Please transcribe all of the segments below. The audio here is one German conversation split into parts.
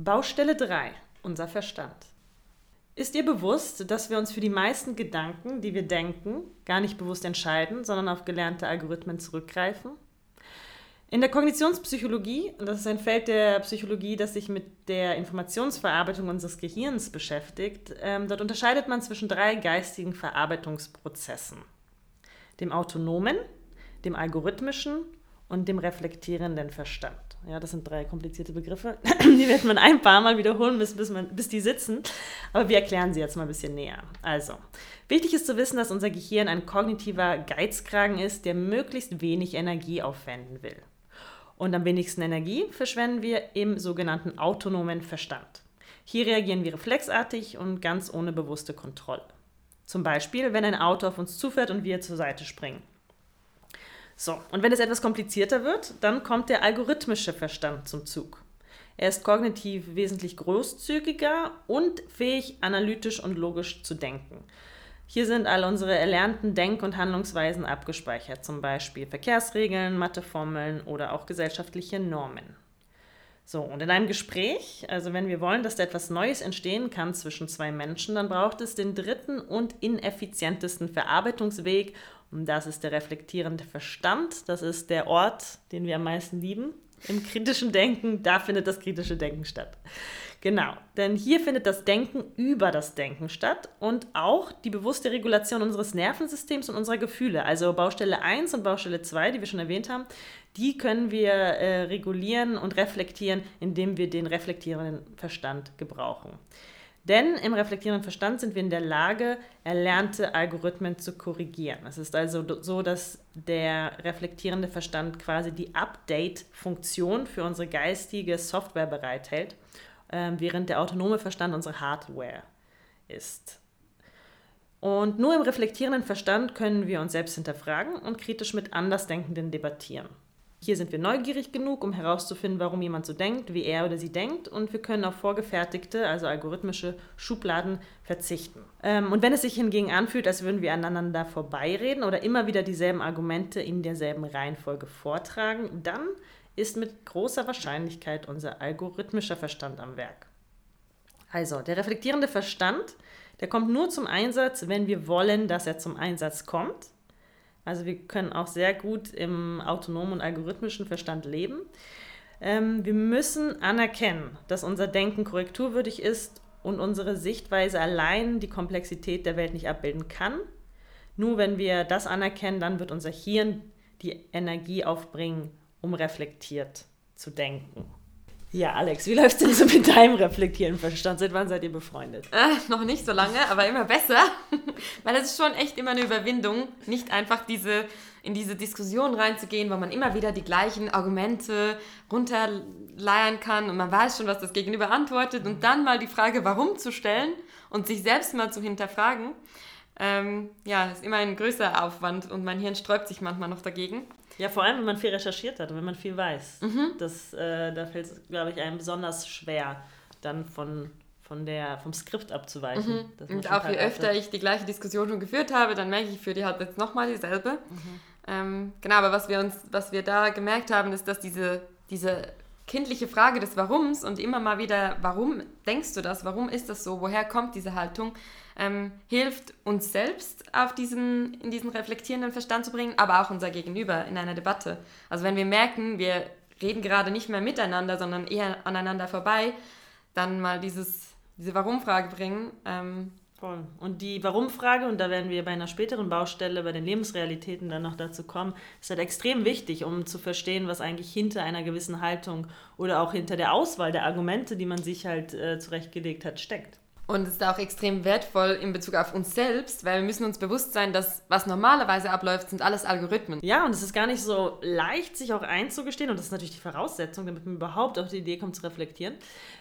Baustelle 3. Unser Verstand. Ist dir bewusst, dass wir uns für die meisten Gedanken, die wir denken, gar nicht bewusst entscheiden, sondern auf gelernte Algorithmen zurückgreifen? In der Kognitionspsychologie, das ist ein Feld der Psychologie, das sich mit der Informationsverarbeitung unseres Gehirns beschäftigt, ähm, dort unterscheidet man zwischen drei geistigen Verarbeitungsprozessen. Dem autonomen, dem algorithmischen und dem reflektierenden Verstand. Ja, das sind drei komplizierte Begriffe. Die wird man ein paar Mal wiederholen, bis, bis, man, bis die sitzen. Aber wir erklären sie jetzt mal ein bisschen näher. Also, wichtig ist zu wissen, dass unser Gehirn ein kognitiver Geizkragen ist, der möglichst wenig Energie aufwenden will. Und am wenigsten Energie verschwenden wir im sogenannten autonomen Verstand. Hier reagieren wir reflexartig und ganz ohne bewusste Kontrolle. Zum Beispiel, wenn ein Auto auf uns zufährt und wir zur Seite springen. So, und wenn es etwas komplizierter wird, dann kommt der algorithmische Verstand zum Zug. Er ist kognitiv wesentlich großzügiger und fähig, analytisch und logisch zu denken. Hier sind all unsere erlernten Denk- und Handlungsweisen abgespeichert, zum Beispiel Verkehrsregeln, Matheformeln oder auch gesellschaftliche Normen. So, und in einem Gespräch, also wenn wir wollen, dass da etwas Neues entstehen kann zwischen zwei Menschen, dann braucht es den dritten und ineffizientesten Verarbeitungsweg und das ist der reflektierende Verstand. Das ist der Ort, den wir am meisten lieben. Im kritischen Denken, da findet das kritische Denken statt. Genau, denn hier findet das Denken über das Denken statt und auch die bewusste Regulation unseres Nervensystems und unserer Gefühle. Also Baustelle 1 und Baustelle 2, die wir schon erwähnt haben, die können wir äh, regulieren und reflektieren, indem wir den reflektierenden Verstand gebrauchen. Denn im reflektierenden Verstand sind wir in der Lage, erlernte Algorithmen zu korrigieren. Es ist also so, dass der reflektierende Verstand quasi die Update-Funktion für unsere geistige Software bereithält ähm, während der autonome Verstand unsere Hardware ist. Und nur im reflektierenden Verstand können wir uns selbst hinterfragen und kritisch mit Andersdenkenden debattieren. Hier sind wir neugierig genug, um herauszufinden, warum jemand so denkt, wie er oder sie denkt, und wir können auf vorgefertigte, also algorithmische Schubladen verzichten. Ähm, und wenn es sich hingegen anfühlt, als würden wir aneinander vorbeireden oder immer wieder dieselben Argumente in derselben Reihenfolge vortragen, dann ist mit großer Wahrscheinlichkeit unser algorithmischer Verstand am Werk. Also, der reflektierende Verstand, der kommt nur zum Einsatz, wenn wir wollen, dass er zum Einsatz kommt. Also wir können auch sehr gut im autonomen und algorithmischen Verstand leben. Ähm, wir müssen anerkennen, dass unser Denken korrekturwürdig ist und unsere Sichtweise allein die Komplexität der Welt nicht abbilden kann. Nur wenn wir das anerkennen, dann wird unser Hirn die Energie aufbringen, um reflektiert zu denken. Ja, Alex, wie läuft es denn so mit deinem reflektierenden Verstand? Seit wann seid ihr befreundet? Äh, noch nicht so lange, aber immer besser. Weil es ist schon echt immer eine Überwindung, nicht einfach diese, in diese Diskussion reinzugehen, wo man immer wieder die gleichen Argumente runterleiern kann und man weiß schon, was das Gegenüber antwortet und dann mal die Frage, warum zu stellen und sich selbst mal zu hinterfragen. Ähm, ja, ist immer ein größerer Aufwand und mein Hirn sträubt sich manchmal noch dagegen. Ja, vor allem, wenn man viel recherchiert hat und wenn man viel weiß. Mhm. Das, äh, da fällt es, glaube ich, einem besonders schwer, dann von, von der, vom Skript abzuweichen. Mhm. Und auch je öfter ich die gleiche Diskussion schon geführt habe, dann merke ich, ich führe die halt jetzt nochmal dieselbe. Mhm. Ähm, genau, aber was wir uns, was wir da gemerkt haben, ist, dass diese, diese kindliche Frage des Warums und immer mal wieder, warum denkst du das, warum ist das so, woher kommt diese Haltung, ähm, hilft uns selbst auf diesen, in diesen reflektierenden Verstand zu bringen, aber auch unser Gegenüber in einer Debatte. Also wenn wir merken, wir reden gerade nicht mehr miteinander, sondern eher aneinander vorbei, dann mal dieses, diese Warum-Frage bringen. Ähm, Voll. Und die Warum-Frage, und da werden wir bei einer späteren Baustelle, bei den Lebensrealitäten dann noch dazu kommen, ist halt extrem wichtig, um zu verstehen, was eigentlich hinter einer gewissen Haltung oder auch hinter der Auswahl der Argumente, die man sich halt äh, zurechtgelegt hat, steckt. Und es ist auch extrem wertvoll in Bezug auf uns selbst, weil wir müssen uns bewusst sein, dass was normalerweise abläuft, sind alles Algorithmen. Ja, und es ist gar nicht so leicht, sich auch einzugestehen, und das ist natürlich die Voraussetzung, damit man überhaupt auf die Idee kommt zu reflektieren,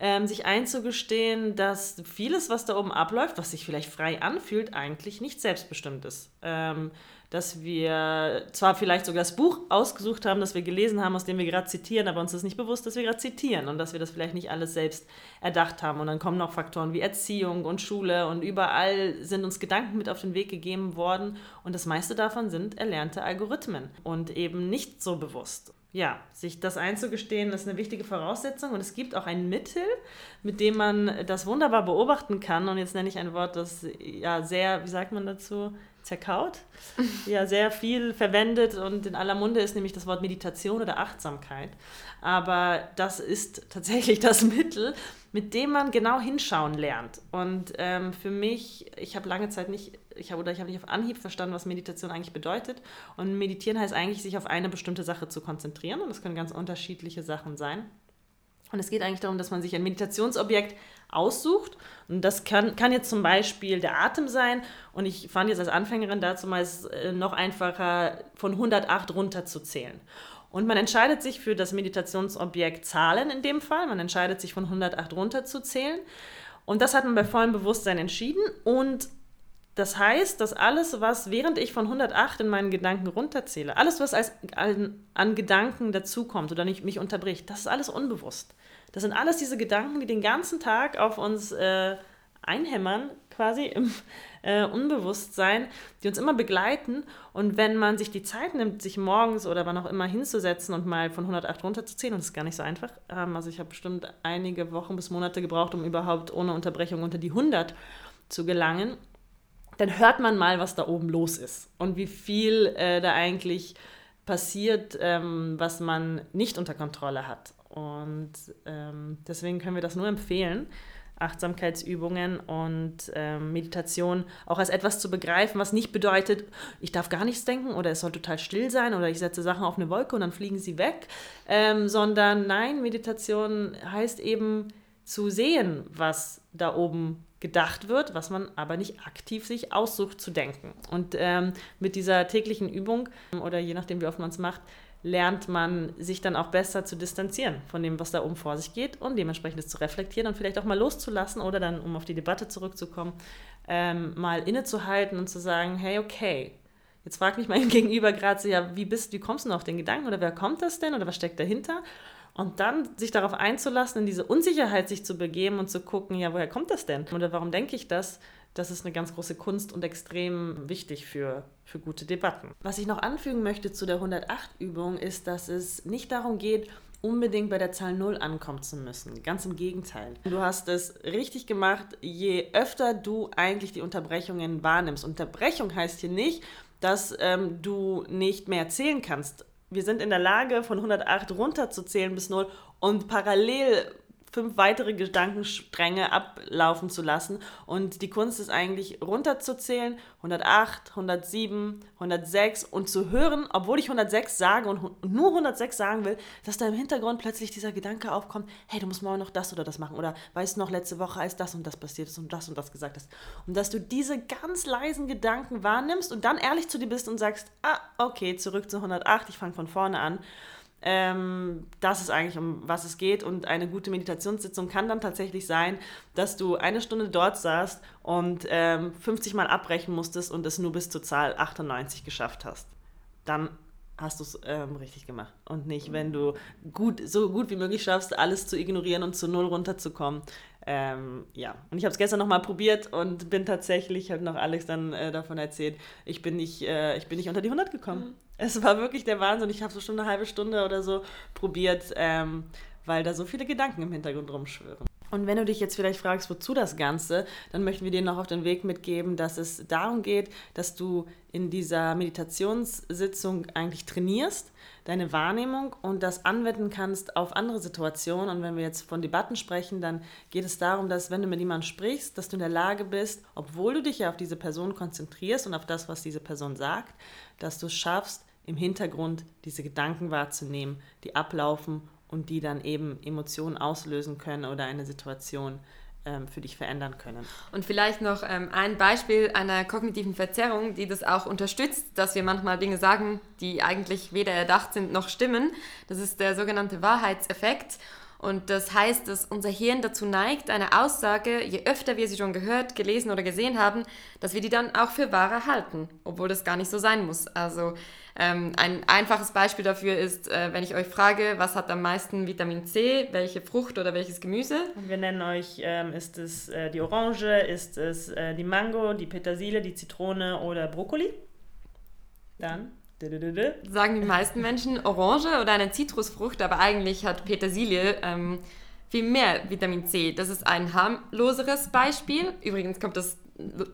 ähm, sich einzugestehen, dass vieles, was da oben abläuft, was sich vielleicht frei anfühlt, eigentlich nicht selbstbestimmt ist. Ähm, dass wir zwar vielleicht sogar das Buch ausgesucht haben, das wir gelesen haben, aus dem wir gerade zitieren, aber uns ist nicht bewusst, dass wir gerade zitieren und dass wir das vielleicht nicht alles selbst erdacht haben. Und dann kommen noch Faktoren wie Erziehung und Schule und überall sind uns Gedanken mit auf den Weg gegeben worden und das meiste davon sind erlernte Algorithmen und eben nicht so bewusst. ja, sich das einzugestehen, ist eine wichtige Voraussetzung. Und es gibt auch ein Mittel, mit dem man das wunderbar beobachten kann. Und jetzt nenne ich ein Wort, das ja sehr, wie sagt man dazu, zerkaut, ja sehr viel verwendet und in aller Munde ist nämlich das Wort Meditation oder Achtsamkeit. Aber das ist tatsächlich das Mittel, mit dem man genau hinschauen lernt. Und ähm, für mich, ich habe lange Zeit nicht, ich habe oder ich habe nicht auf Anhieb verstanden, was Meditation eigentlich bedeutet. Und meditieren heißt eigentlich, sich auf eine bestimmte Sache zu konzentrieren. Und das können ganz unterschiedliche Sachen sein. Und es geht eigentlich darum, dass man sich ein Meditationsobjekt aussucht. Und das kann, kann jetzt zum Beispiel der Atem sein. Und ich fand jetzt als Anfängerin dazu mal äh, noch einfacher, von 108 runterzuzählen. Und man entscheidet sich für das Meditationsobjekt Zahlen in dem Fall. Man entscheidet sich von 108 runterzuzählen. Und das hat man bei vollem Bewusstsein entschieden. Und das heißt, dass alles, was während ich von 108 in meinen Gedanken runterzähle, alles, was als, an, an Gedanken dazukommt oder nicht, mich unterbricht, das ist alles unbewusst. Das sind alles diese Gedanken, die den ganzen Tag auf uns äh, einhämmern, quasi im äh, Unbewusstsein, die uns immer begleiten. Und wenn man sich die Zeit nimmt, sich morgens oder wann auch immer hinzusetzen und mal von 108 runterzuzählen, und das ist gar nicht so einfach, ähm, also ich habe bestimmt einige Wochen bis Monate gebraucht, um überhaupt ohne Unterbrechung unter die 100 zu gelangen, dann hört man mal, was da oben los ist und wie viel äh, da eigentlich passiert, ähm, was man nicht unter Kontrolle hat. Und ähm, deswegen können wir das nur empfehlen, Achtsamkeitsübungen und ähm, Meditation auch als etwas zu begreifen, was nicht bedeutet, ich darf gar nichts denken oder es soll total still sein oder ich setze Sachen auf eine Wolke und dann fliegen sie weg, ähm, sondern nein, Meditation heißt eben zu sehen, was da oben gedacht wird, was man aber nicht aktiv sich aussucht zu denken. Und ähm, mit dieser täglichen Übung oder je nachdem, wie oft man es macht, lernt man sich dann auch besser zu distanzieren von dem, was da oben vor sich geht und dementsprechend es zu reflektieren und vielleicht auch mal loszulassen oder dann, um auf die Debatte zurückzukommen, ähm, mal innezuhalten und zu sagen, hey, okay, jetzt fragt mich mein Gegenüber gerade so, ja, wie bist, wie kommst du noch auf den Gedanken oder wer kommt das denn oder was steckt dahinter? Und dann sich darauf einzulassen, in diese Unsicherheit sich zu begeben und zu gucken, ja, woher kommt das denn? Oder warum denke ich das? Das ist eine ganz große Kunst und extrem wichtig für, für gute Debatten. Was ich noch anfügen möchte zu der 108-Übung ist, dass es nicht darum geht, unbedingt bei der Zahl 0 ankommen zu müssen. Ganz im Gegenteil. Du hast es richtig gemacht, je öfter du eigentlich die Unterbrechungen wahrnimmst. Unterbrechung heißt hier nicht, dass ähm, du nicht mehr zählen kannst wir sind in der Lage, von 108 runterzuzählen bis 0 und parallel fünf weitere Gedankenstränge ablaufen zu lassen. Und die Kunst ist eigentlich runterzuzählen, 108, 107, 106 und zu hören, obwohl ich 106 sage und nur 106 sagen will, dass da im Hintergrund plötzlich dieser Gedanke aufkommt, hey, du musst morgen noch das oder das machen oder weißt du noch, letzte Woche, als das und das passiert ist und das und das gesagt hast. Und dass du diese ganz leisen Gedanken wahrnimmst und dann ehrlich zu dir bist und sagst, ah, okay, zurück zu 108, ich fange von vorne an ähm, das ist eigentlich, um was es geht. Und eine gute Meditationssitzung kann dann tatsächlich sein, dass du eine Stunde dort saßt und ähm, 50 Mal abbrechen musstest und es nur bis zur Zahl 98 geschafft hast. Dann hast du es ähm, richtig gemacht. Und nicht, wenn du gut, so gut wie möglich schaffst, alles zu ignorieren und zu Null runterzukommen. Ähm, ja, und ich habe es gestern nochmal probiert und bin tatsächlich, hat noch Alex dann äh, davon erzählt, ich bin, nicht, äh, ich bin nicht unter die 100 gekommen. Mhm. Es war wirklich der Wahnsinn. Ich habe so schon eine halbe Stunde oder so probiert, ähm, weil da so viele Gedanken im Hintergrund rumschwören. Und wenn du dich jetzt vielleicht fragst, wozu das Ganze, dann möchten wir dir noch auf den Weg mitgeben, dass es darum geht, dass du in dieser Meditationssitzung eigentlich trainierst, deine Wahrnehmung und das anwenden kannst auf andere Situationen. Und wenn wir jetzt von Debatten sprechen, dann geht es darum, dass wenn du mit jemandem sprichst, dass du in der Lage bist, obwohl du dich ja auf diese Person konzentrierst und auf das, was diese Person sagt, dass du es schaffst, im Hintergrund diese Gedanken wahrzunehmen, die ablaufen und die dann eben Emotionen auslösen können oder eine Situation ähm, für dich verändern können. Und vielleicht noch ähm, ein Beispiel einer kognitiven Verzerrung, die das auch unterstützt, dass wir manchmal Dinge sagen, die eigentlich weder erdacht sind noch stimmen. Das ist der sogenannte Wahrheitseffekt. Und das heißt, dass unser Hirn dazu neigt, eine Aussage, je öfter wir sie schon gehört, gelesen oder gesehen haben, dass wir die dann auch für wahrer halten, obwohl das gar nicht so sein muss. Also ähm, ein einfaches Beispiel dafür ist, äh, wenn ich euch frage, was hat am meisten Vitamin C, welche Frucht oder welches Gemüse? Und wir nennen euch, ähm, ist es äh, die Orange, ist es äh, die Mango, die Petersilie, die Zitrone oder Brokkoli? Dann sagen die meisten Menschen Orange oder eine Zitrusfrucht, aber eigentlich hat Petersilie ähm, viel mehr Vitamin C. Das ist ein harmloseres Beispiel. Übrigens kommt das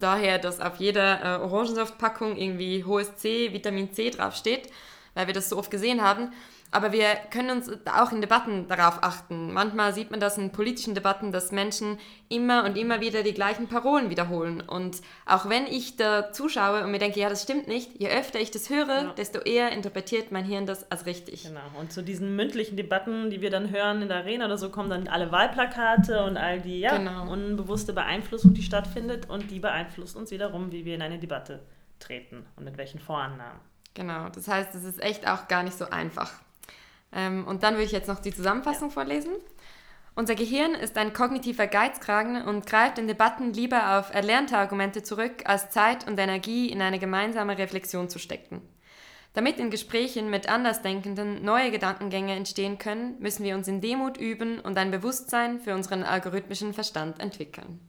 daher, dass auf jeder äh, Orangensaftpackung irgendwie hohes C, Vitamin C draufsteht, weil wir das so oft gesehen haben. Aber wir können uns auch in Debatten darauf achten. Manchmal sieht man das in politischen Debatten, dass Menschen immer und immer wieder die gleichen Parolen wiederholen. Und auch wenn ich da zuschaue und mir denke, ja, das stimmt nicht, je öfter ich das höre, ja. desto eher interpretiert mein Hirn das als richtig. Genau. Und zu diesen mündlichen Debatten, die wir dann hören in der Arena oder so, kommen dann alle Wahlplakate und all die ja, genau. unbewusste Beeinflussung, die stattfindet. Und die beeinflusst uns wiederum, wie wir in eine Debatte treten und mit welchen Vorannahmen. Genau. Das heißt, es ist echt auch gar nicht so einfach. Ähm, und dann würde ich jetzt noch die Zusammenfassung ja. vorlesen. Unser Gehirn ist ein kognitiver Geizkragen und greift in Debatten lieber auf erlernte Argumente zurück, als Zeit und Energie in eine gemeinsame Reflexion zu stecken. Damit in Gesprächen mit Andersdenkenden neue Gedankengänge entstehen können, müssen wir uns in Demut üben und ein Bewusstsein für unseren algorithmischen Verstand entwickeln.